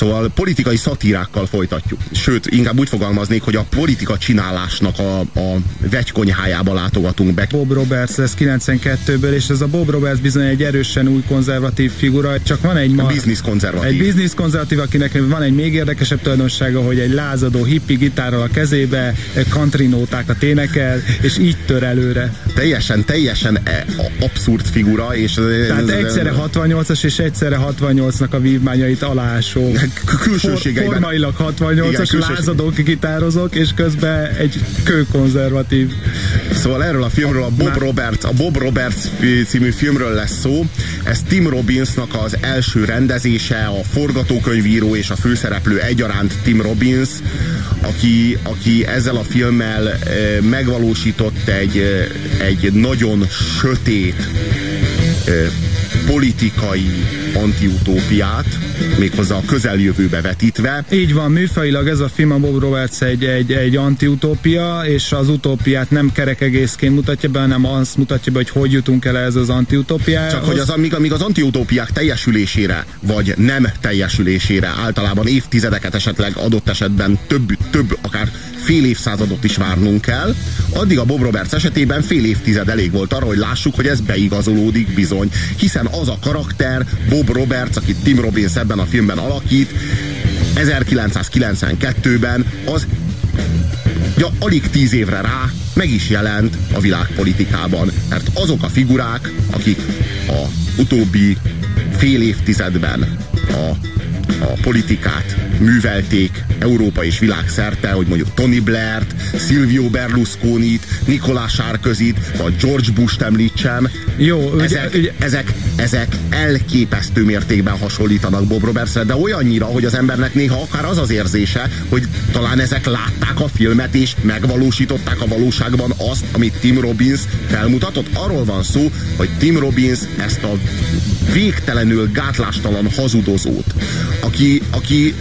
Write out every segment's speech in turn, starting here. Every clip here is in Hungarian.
Szóval politikai szatírákkal folytatjuk. Sőt, inkább úgy fogalmaznék, hogy a politika csinálásnak a, a vegykonyhájába látogatunk be. Bob Roberts, ez 92-ből, és ez a Bob Roberts bizony egy erősen új konzervatív figura, csak van egy ma... Biznisz konzervatív. Egy biznisz konzervatív, akinek van egy még érdekesebb tulajdonsága, hogy egy lázadó hippi gitárral a kezébe, country nótákat énekel, és így tör előre. Teljesen, teljesen e, abszurd figura, és... Tehát egyszerre 68-as és egyszerre 68-nak a vívmányait alásó. Külsőségeiben. Formailag 68-as, külsős... lázadó gitározok, és közben egy kőkonzervatív. Szóval erről a filmről, a Bob Roberts, a Bob Roberts című filmről lesz szó. Ez Tim Robbinsnak az első rendezése, a forgatókönyvíró és a főszereplő egyaránt Tim Robbins, aki, aki ezzel a filmmel e, megvalósított egy, e, egy nagyon sötét e, politikai antiutópiát, méghozzá a közeljövőbe vetítve. Így van, műfajilag ez a film, a Bob Roberts egy, egy, egy antiutópia, és az utópiát nem kerek egészként mutatja be, hanem azt mutatja be, hogy hogy jutunk el ez az antiutópiához. Csak hogy az, amíg, amíg az antiutópiák teljesülésére, vagy nem teljesülésére általában évtizedeket esetleg adott esetben több, több akár fél évszázadot is várnunk kell, addig a Bob Roberts esetében fél évtized elég volt arra, hogy lássuk, hogy ez beigazolódik bizony. Hiszen az a karakter, Bob Roberts, akit Tim Robbins ebben a filmben alakít, 1992-ben az ja, alig tíz évre rá meg is jelent a világpolitikában. Mert azok a figurák, akik a utóbbi fél évtizedben a, a politikát művelték Európa és világ szerte, hogy mondjuk Tony Blair-t, Silvio Berlusconit, Nicolás Sarkozyt, vagy George Bush-t említsem. Jó, ezek, ugye, ugye... ezek, ezek elképesztő mértékben hasonlítanak Bob Robertsre, de olyannyira, hogy az embernek néha akár az az érzése, hogy talán ezek látták a filmet és megvalósították a valóságban azt, amit Tim Robbins felmutatott. Arról van szó, hogy Tim Robbins ezt a végtelenül gátlástalan hazudozót, aki, aki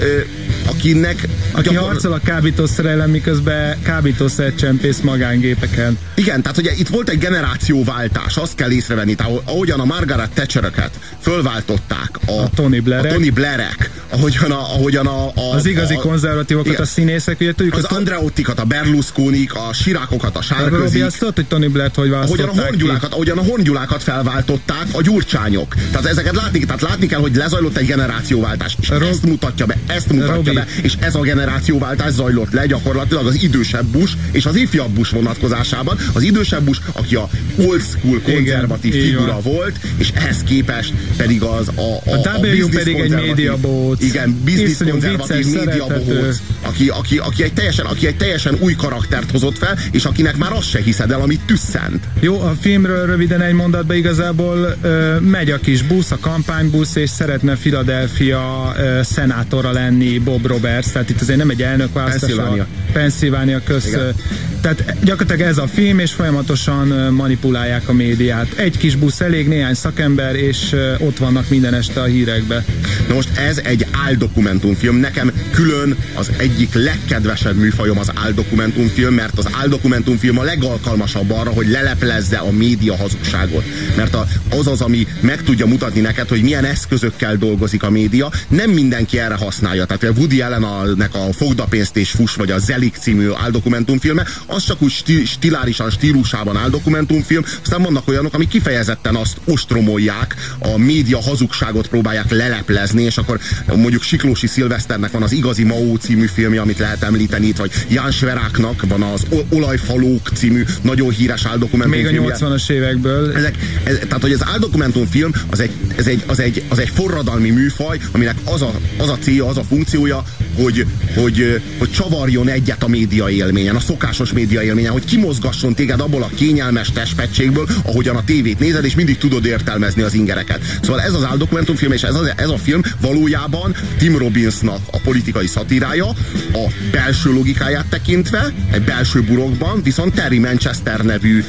akinek... Aki gyakor... harcol a kábítószer ellen, miközben kábítószer csempész magángépeken. Igen, tehát ugye itt volt egy generációváltás, azt kell észrevenni, tehát ahogyan a Margaret Thatcheröket fölváltották a, a Tony Blairek, a Tony Blairek ahogyan a, ahogyan a, a az igazi a, konzervatívokat, igen, a színészek, ugye tudjuk, az, az Andreottikat, a Berlusconik, a Sirákokat, a Sárközik. Robi azt tudod, hogy Tony Blair-t hogy ahogyan a hongyulákat, ahogyan a hongyulákat felváltották a gyurcsányok. Tehát ezeket látni, tehát látni kell, hogy lezajlott egy generációváltás. És Rob, ezt mutatja be, ezt mutatja Robi. Be, és ez a generációváltás zajlott le gyakorlatilag az idősebb Bush és az ifjabb Bush vonatkozásában. Az idősebb Bush, aki a old school konzervatív igen, figura volt, és ehhez képest pedig az a, a, a, a W pedig egy média bohóc. Igen, business konzervatív média bohóc, aki, aki, aki, egy teljesen, aki egy teljesen új karaktert hozott fel, és akinek már azt se hiszed el, amit tüsszent. Jó, a filmről röviden egy mondatban igazából ö, megy a kis busz, a kampánybusz, és szeretne Philadelphia ö, szenátora lenni Bob Roberts, tehát itt azért nem egy elnök választás. Pennsylvania. Pennsylvania köz. Igen. Tehát gyakorlatilag ez a film, és folyamatosan manipulálják a médiát. Egy kis busz elég, néhány szakember, és ott vannak minden este a hírekbe. Na most ez egy áldokumentumfilm. Nekem külön az egyik legkedvesebb műfajom az áldokumentumfilm, mert az áldokumentumfilm a legalkalmasabb arra, hogy leleplezze a média hazugságot. Mert az az, ami meg tudja mutatni neked, hogy milyen eszközökkel dolgozik a média. Nem mindenki erre használja. Tehát Woody Allen-nek a Fogdapénzt és Fus, vagy a Zelik című áldokumentumfilme, az csak úgy sti stilárisan, stílusában áldokumentumfilm. Aztán vannak olyanok, amik kifejezetten azt ostromolják, a média hazugságot próbálják leleplezni, és akkor mondjuk Siklósi Szilveszternek van az Igazi Mao című filmje, amit lehet említeni itt, vagy Ján Sveráknak van az Olajfalók című nagyon híres áldokumentumfilmje. Még a 80-as évekből. Ezek, ez, tehát, hogy az áldokumentumfilm az egy, ez egy, az, egy, az egy forradalmi műfaj, aminek az a, az a célja, az a funkciója, hogy, hogy, hogy csavarjon egyet a média élményen, a szokásos média élményen, hogy kimozgasson téged abból a kényelmes testpegységből, ahogyan a tévét nézed, és mindig tudod értelmezni az ingereket. Szóval ez az áldokumentumfilm, és ez, az, ez a film valójában Tim Robbinsnak a politikai szatírája, a belső logikáját tekintve, egy belső burokban, viszont Terry Manchester nevű,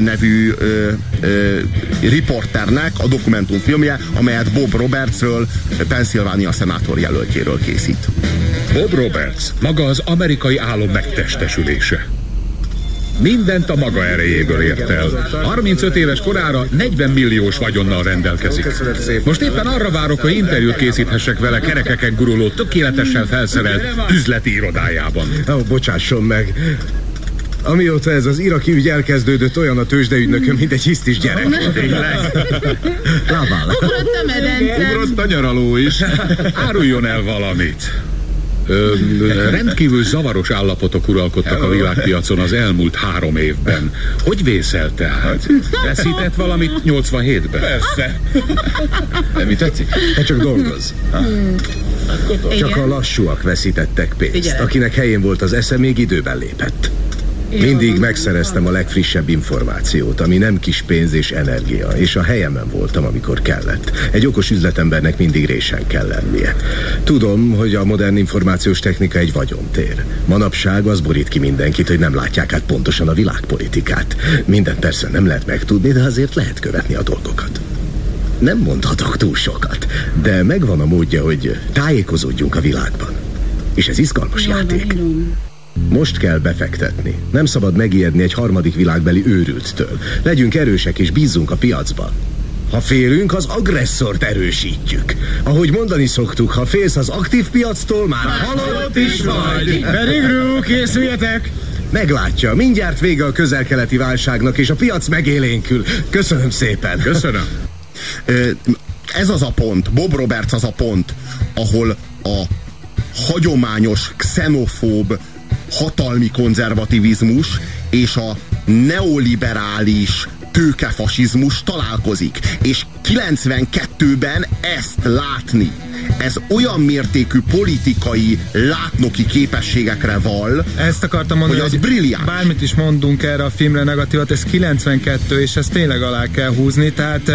nevű ö, ö, riporternek a dokumentumfilmje, amelyet Bob Robertsről, Pennsylvania szenátor jelöltjéről készít. Bob Roberts, maga az amerikai álom megtestesülése. Mindent a maga erejéből ért el. 35 éves korára 40 milliós vagyonnal rendelkezik. Most éppen arra várok, hogy interjút készíthessek vele kerekeken guruló, tökéletesen felszerelt üzleti irodájában. Ó, oh, bocsásson meg. Amióta ez az iraki ügy elkezdődött, olyan a tőzsdeügynököm, mint egy hisztis gyerek. Tényleg? Lábál. Ugrott a medence. Ugrott a nyaraló is. Áruljon el valamit. Ö, rendkívül zavaros állapotok uralkodtak a világpiacon az elmúlt három évben. Hogy vészelte át? Veszített valamit 87-ben? Persze. De mi tetszik? Te csak dolgoz. Csak a lassúak veszítettek pénzt. Akinek helyén volt az esze, még időben lépett. Mindig megszereztem a legfrissebb információt, ami nem kis pénz és energia, és a helyemen voltam, amikor kellett. Egy okos üzletembernek mindig résen kell lennie. Tudom, hogy a modern információs technika egy vagyontér. Manapság az borít ki mindenkit, hogy nem látják át pontosan a világpolitikát. Mindent persze nem lehet megtudni, de azért lehet követni a dolgokat. Nem mondhatok túl sokat, de megvan a módja, hogy tájékozódjunk a világban. És ez izgalmas játék. Most kell befektetni. Nem szabad megijedni egy harmadik világbeli őrülttől. Legyünk erősek és bízzunk a piacban. Ha félünk, az agresszort erősítjük. Ahogy mondani szoktuk, ha félsz az aktív piactól, már halott is vagy. Pedig készüljetek! Meglátja, mindjárt vége a közelkeleti válságnak, és a piac megélénkül. Köszönöm szépen. Köszönöm. Ez az a pont, Bob Roberts az a pont, ahol a hagyományos, xenofób, hatalmi konzervativizmus és a neoliberális tőkefasizmus találkozik. És 92-ben ezt látni, ez olyan mértékű politikai látnoki képességekre val, Ezt akartam mondani, Hogy az brilliáns. bármit is mondunk erre a filmre negatívat, ez 92, és ezt tényleg alá kell húzni. Tehát uh,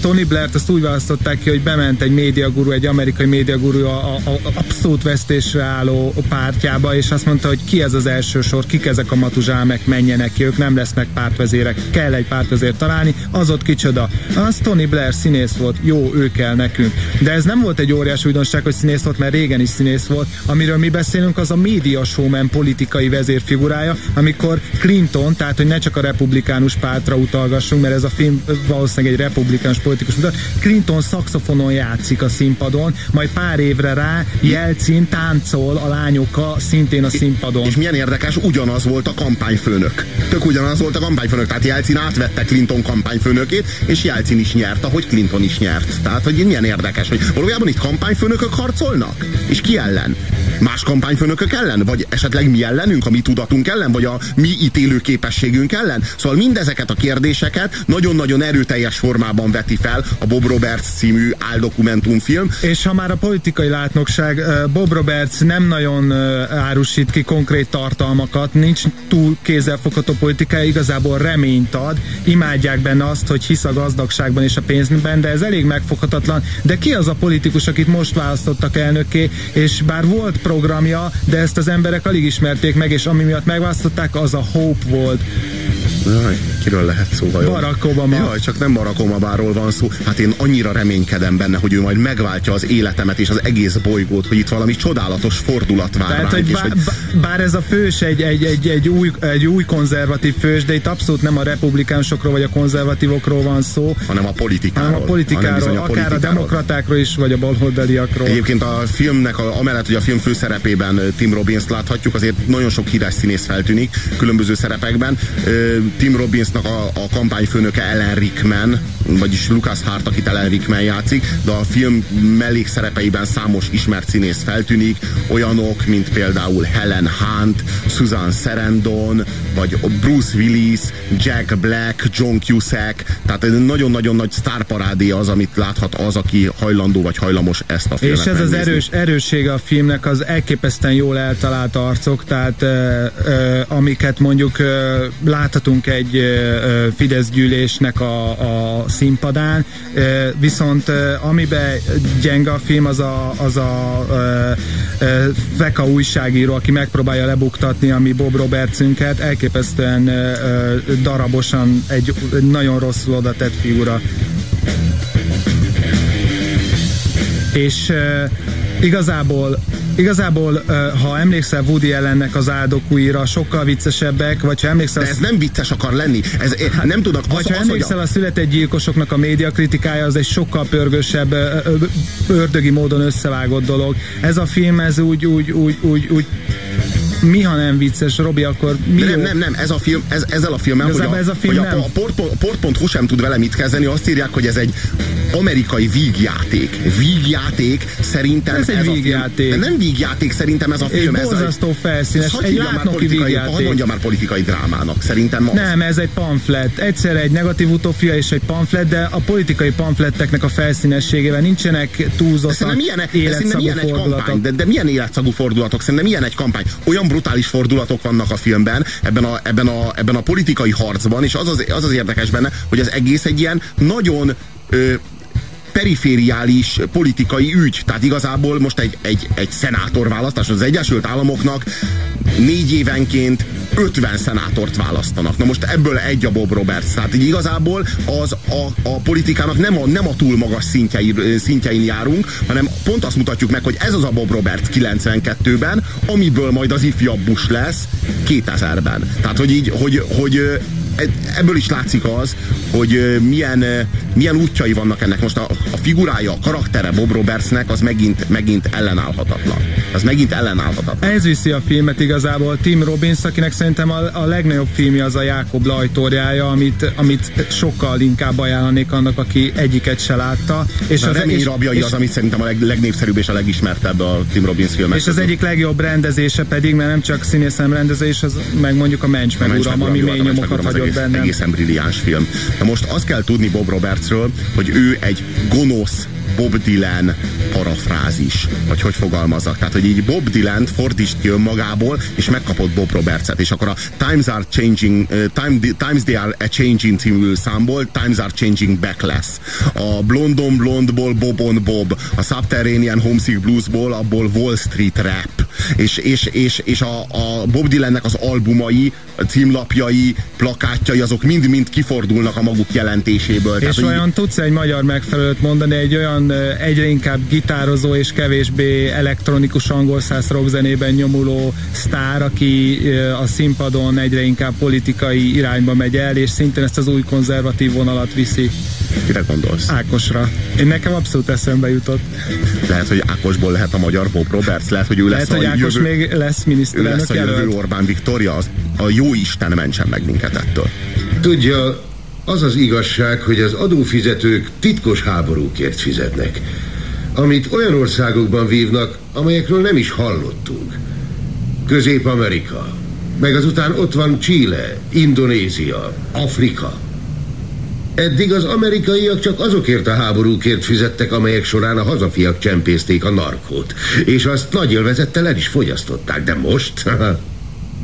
Tony Blair-t azt úgy választották ki, hogy bement egy médiaguru, egy amerikai médiaguru a, a, a abszolút vesztésre álló pártjába, és azt mondta, hogy ki ez az első sor, kik ezek a matuzsámek, menjenek ki, ők nem lesznek pártvezérek, kell egy pártvezért találni, az ott kicsoda. Az Tony Blair színész volt, jó, ő kell nekünk. De ez nem volt egy óriási újdonság, hogy színész volt, mert régen is színész volt. Amiről mi beszélünk, az a média showman politikai vezérfigurája, amikor Clinton, tehát hogy ne csak a republikánus pártra utalgassunk, mert ez a film valószínűleg egy republikánus politikus mutat, Clinton szaxofonon játszik a színpadon, majd pár évre rá Jelcin táncol a lányokkal szintén a színpadon. És milyen érdekes, ugyanaz volt a kampányfőnök. Tök ugyanaz volt a kampányfőnök. Tehát Jelcin átvette Clinton kampányfőnökét, és Jelcin is nyert, ahogy Clinton is nyert. Tehát, hogy milyen érdekes, hogy valójában itt kampányfőnökök harcolnak? És ki ellen? Más kampányfőnökök ellen? Vagy esetleg mi ellenünk, a mi tudatunk ellen? Vagy a mi ítélő képességünk ellen? Szóval mindezeket a kérdéseket nagyon-nagyon erőteljes formában veti fel a Bob Roberts című áldokumentumfilm. És ha már a politikai látnokság, Bob Roberts nem nagyon árusít ki konkrét tartalmakat, nincs túl kézzelfogható politikája, igazából reményt ad, imádják benne azt, hogy hisz a gazdagságban és a pénzben, de ez elég megfoghatatlan. De ki az a politikus, akit most választottak elnökké, és bár volt programja, de ezt az emberek alig ismerték meg, és ami miatt megválasztották, az a Hope volt. Jaj, kiről lehet szó vajon? Barack Obama. Jaj, csak nem Barack Obamáról van szó. Hát én annyira reménykedem benne, hogy ő majd megváltja az életemet és az egész bolygót, hogy itt valami csodálatos fordulat vár Tehát, ránk, hogy bár, hogy bár ez a fős egy, egy, egy, egy, új, egy új konzervatív fős, de itt abszolút nem a republikánusokról vagy a konzervatívokról van szó, hanem a politikáról. hanem a politikáról, hanem a akár a politikáról. demokratákról is, vagy a baloldaliakról. Egyébként a filmnek, a, amellett, hogy a film főszerepében Tim Robbins-t láthatjuk, azért nagyon sok híres színész feltűnik különböző szerepekben. Tim Robbinsnak a, a kampányfőnöke Ellen Rickman, vagyis Lucas Hart, akit Ellen Rickman játszik, de a film mellékszerepeiben számos ismert színész feltűnik, olyanok, mint például Helen Hunt, Susan Sarandon, vagy Bruce Willis, Jack Black, John Cusack, tehát egy nagyon-nagyon nagy sztárparádé az, amit láthat az, aki hajlandó vagy hajlamos ezt a filmet És ez az erős, erőssége a filmnek az elképesztően jól eltalált arcok, tehát ö, ö, amiket mondjuk ö, láthatunk egy ö, Fidesz gyűlésnek a, a színpadán, viszont amiben gyenge a film az a, az a Veka újságíró, aki megpróbálja lebuktatni a mi Bob Robertsünket, elképesztően darabosan egy, nagyon rosszul oda tett figura. És igazából igazából, ha emlékszel Woody ellennek az áldokúira, sokkal viccesebbek, vagy ha emlékszel... De ez nem vicces akar lenni. Ez, hát, nem tudok. Vagy ha emlékszel a született gyilkosoknak a média kritikája, az egy sokkal pörgősebb, ördögi módon összevágott dolog. Ez a film, ez úgy, úgy, úgy, úgy, úgy mi, ha nem vicces, Robi, akkor mi nem, nem, nem, ez a film, ez, ezzel a filmmel, hogy a, ez a, film hogy a, a port, port.hu sem tud vele mit kezdeni, azt írják, hogy ez egy amerikai vígjáték. Vígjáték szerintem ez, ez egy vígjáték. De nem vígjáték szerintem ez a film. Ez borzasztó egy, felszínes, ez egy látnoki vígjáték. Hogy mondja már politikai drámának, szerintem az. Nem, ez egy pamflet. Egyszer egy negatív utófia és egy pamflet, de a politikai pamfletteknek a felszínességével nincsenek túlzottan életszagú fordulatok. De, de milyen életszagú fordulatok? Szerintem milyen egy kampány? Olyan brutális fordulatok vannak a filmben, ebben a, ebben a, ebben a politikai harcban, és az az, az az érdekes benne, hogy az egész egy ilyen nagyon perifériális politikai ügy. Tehát igazából most egy, egy, egy szenátorválasztás az Egyesült Államoknak négy évenként 50 szenátort választanak. Na most ebből egy a Bob Roberts. Tehát így igazából az a, a politikának nem a, nem a túl magas szintjei, szintjein járunk, hanem pont azt mutatjuk meg, hogy ez az a Bob Roberts 92-ben, amiből majd az ifjabb Bush lesz 2000-ben. Tehát, hogy így, hogy, hogy ebből is látszik az, hogy milyen, milyen útjai vannak ennek. Most a, a figurája, a karaktere Bob Robertsnek az megint, megint ellenállhatatlan. Az megint ellenállhatatlan. Ez viszi a filmet igazából. Tim Robbins, akinek szerintem a, a legnagyobb filmje az a Jákob lajtorjája, amit, amit sokkal inkább ajánlanék annak, aki egyiket se látta. És a az, remény és, rabjai és, az, amit szerintem a leg, legnépszerűbb és a legismertebb a Tim Robbins filmek. És az egyik legjobb rendezése pedig, mert nem csak színészem rendezés, az meg mondjuk a Mencs meg uram, ami mély nyomokat hagyott egész, bennem. Egészen brilliáns film. Na most azt kell tudni Bob Robertsről, hogy ő egy gonosz Bob Dylan parafrázis, vagy hogy fogalmazzak. Tehát, hogy így Bob Dylan fordítsd ki önmagából, és megkapott Bob Robertset, és akkor a Times are changing, uh, time, Times they are a changing című számból Times are changing back lesz. A Blondon Blondból Bobon Bob, a Subterranean Homesick Bluesból abból Wall Street Rap, és, és, és, és a, a Bob Dylannek az albumai, a címlapjai, plakátjai, azok mind-mind kifordulnak a maguk jelentéséből. És Tehát, olyan így... tudsz egy magyar megfelelőt mondani, egy olyan egyre inkább gitározó és kevésbé elektronikus angol száz rockzenében nyomuló sztár, aki a színpadon egyre inkább politikai irányba megy el, és szintén ezt az új konzervatív vonalat viszi. Kire gondolsz? Ákosra. Én nekem abszolút eszembe jutott. Lehet, hogy Ákosból lehet a magyar Bob Roberts, lehet, hogy ő lesz lehet, a hogy Ákos jövő, még lesz miniszterelnök lesz a jövő. Orbán Viktoria, az, a jó Isten mentsen meg minket ettől. Tudja, az az igazság, hogy az adófizetők titkos háborúkért fizetnek, amit olyan országokban vívnak, amelyekről nem is hallottunk. Közép-Amerika, meg azután ott van Chile, Indonézia, Afrika. Eddig az amerikaiak csak azokért a háborúkért fizettek, amelyek során a hazafiak csempészték a narkót, és azt nagy élvezettel el is fogyasztották, de most...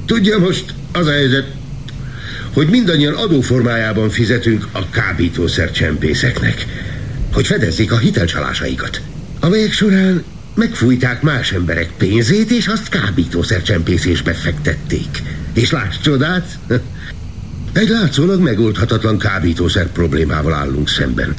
Tudja most, az a helyzet, hogy mindannyian adóformájában fizetünk a kábítószer csempészeknek, hogy fedezzék a hitelcsalásaikat, amelyek során megfújták más emberek pénzét, és azt kábítószer csempészésbe fektették. És láss csodát, egy látszólag megoldhatatlan kábítószer problémával állunk szemben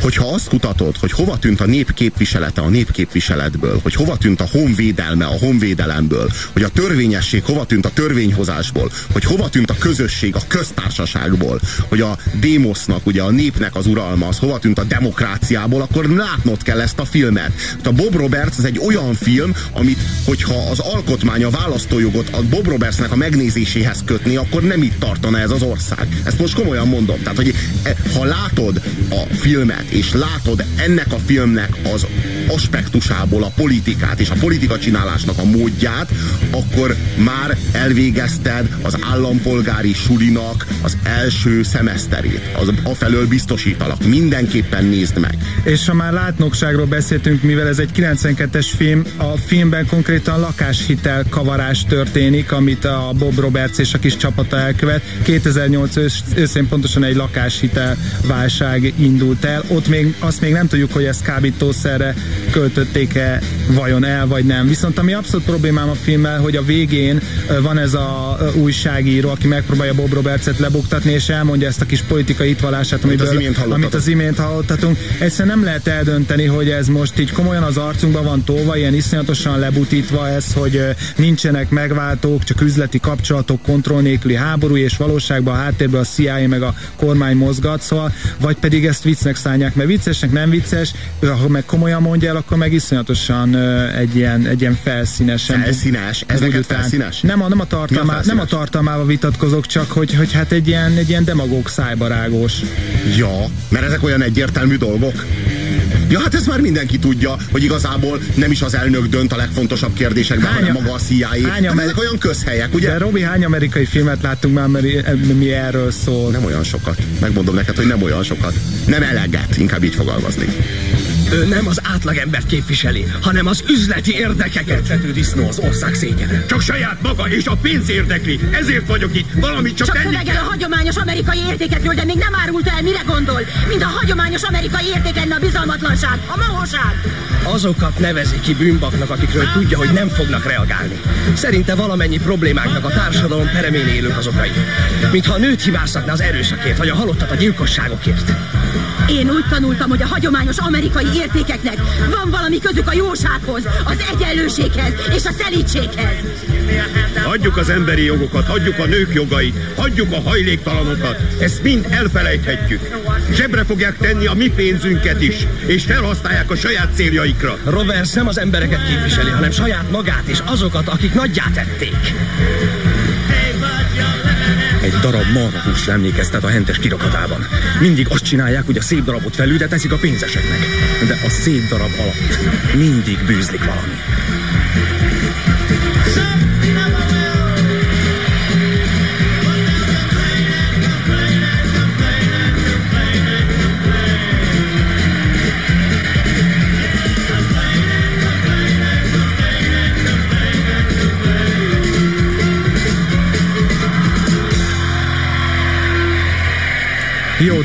hogyha azt kutatod, hogy hova tűnt a népképviselete a népképviseletből, hogy hova tűnt a honvédelme a honvédelemből, hogy a törvényesség hova tűnt a törvényhozásból, hogy hova tűnt a közösség a köztársaságból, hogy a démosznak, ugye a népnek az uralma, az hova tűnt a demokráciából, akkor látnod kell ezt a filmet. A Bob Roberts az egy olyan film, amit, hogyha az alkotmány a választójogot a Bob Robertsnek a megnézéséhez kötni, akkor nem itt tartana ez az ország. Ezt most komolyan mondom. Tehát, hogy e, ha látod a filmet, és látod ennek a filmnek az aspektusából a politikát és a politika csinálásnak a módját, akkor már elvégezted az állampolgári sulinak az első szemeszterét. Az afelől biztosítalak. Mindenképpen nézd meg. És ha már látnokságról beszéltünk, mivel ez egy 92-es film, a filmben konkrétan lakáshitel kavarás történik, amit a Bob Roberts és a kis csapata elkövet. 2008 őszén pontosan egy lakáshitel válság indult el. Ott még azt még nem tudjuk, hogy ezt kábítószerre költötték-e vajon el vagy nem. Viszont ami abszolút problémám a filmmel, hogy a végén van ez a újságíró, aki megpróbálja Bob Robertset lebuktatni, és elmondja ezt a kis politikai itvallását, amit az imént, amit az imént hallottatunk. Egyszerűen nem lehet eldönteni, hogy ez most így komolyan az arcunkban van tolva, ilyen iszonyatosan lebutítva ez, hogy nincsenek megváltók, csak üzleti kapcsolatok, kontroll nélküli háború, és valóságban a háttérben a CIA meg a kormány mozgat, szóval, vagy pedig ezt viccnek szállják, mert viccesnek nem vicces, ha meg komolyan mondja el, akkor meg iszonyatosan egy ilyen, egy ilyen felszínesen. Felszínes? Ez neked felszínes? Nem a, nem a, tartalmá, nem a tartalmával vitatkozok, csak hogy, hogy hát egy ilyen, egy ilyen demagóg szájbarágós. Ja, mert ezek olyan egyértelmű dolgok. Ja, hát ez már mindenki tudja, hogy igazából nem is az elnök dönt a legfontosabb kérdésekben, hány, hanem maga a CIA. Hány, hát ezek olyan közhelyek, ugye? De Robi, hány amerikai filmet láttunk már, mert mi erről szól? Nem olyan sokat. Megmondom neked, hogy nem olyan sokat. Nem eleget, inkább így fogalmazni. Ő nem az átlagembert képviseli, hanem az üzleti érdekeket. Vető disznó az ország szégyene. Csak saját maga és a pénz érdekli. Ezért vagyok itt. Valamit csak, csak tenni kell. a hagyományos amerikai értékekről, de még nem árult el, mire gondol. Mind a hagyományos amerikai érték lenne a bizalmatlanság, a mahóság. Azokat nevezi ki bűnbaknak, akikről tudja, hogy nem fognak reagálni. Szerinte valamennyi problémáknak a társadalom peremén élők az okai. Mintha a nőt hibáztatna az erőszakért, vagy a halottat a gyilkosságokért. Én úgy tanultam, hogy a hagyományos amerikai értékeknek van valami közük a jósághoz, az egyenlőséghez és a szelítséghez. Hagyjuk az emberi jogokat, hagyjuk a nők jogait, hagyjuk a hajléktalanokat. Ezt mind elfelejthetjük. Zsebre fogják tenni a mi pénzünket is, és felhasználják a saját céljaikra. Roberts nem az embereket képviseli, hanem saját magát és azokat, akik nagyját tették. Egy darab marhahúsra emlékeztet a hentes kirakatában. Mindig azt csinálják, hogy a szép darabot felül, de teszik a pénzeseknek. De a szép darab alatt mindig bűzlik valami.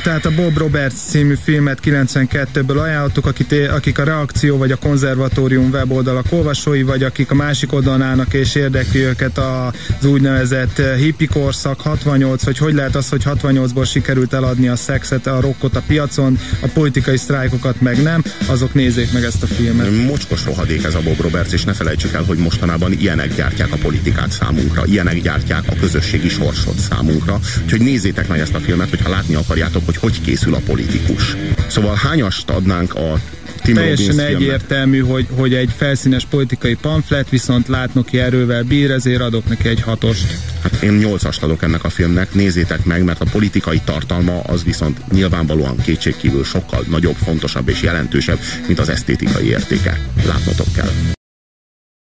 Tehát a Bob Roberts című filmet 92-ből ajánlottuk, akit, akik a reakció vagy a konzervatórium weboldalak olvasói, vagy akik a másik oldalon állnak és érdekli őket az úgynevezett hippi korszak 68, hogy hogy lehet az, hogy 68-ból sikerült eladni a szexet, a rockot a piacon, a politikai sztrájkokat meg nem, azok nézzék meg ezt a filmet. Mocskos rohadék ez a Bob Roberts, és ne felejtsük el, hogy mostanában ilyenek gyártják a politikát számunkra, ilyenek gyártják a közösségi sorsot számunkra, úgyhogy nézzétek meg ezt a filmet, hogyha látni akarják tudjátok, hogy hogy készül a politikus. Szóval hányast adnánk a Tim Teljesen egyértelmű, hogy, hogy egy felszínes politikai pamflet, viszont látnoki erővel bír, ezért adok neki egy hatost. Hát én nyolcast adok ennek a filmnek, nézzétek meg, mert a politikai tartalma az viszont nyilvánvalóan kétségkívül sokkal nagyobb, fontosabb és jelentősebb, mint az esztétikai értéke. Látnotok kell.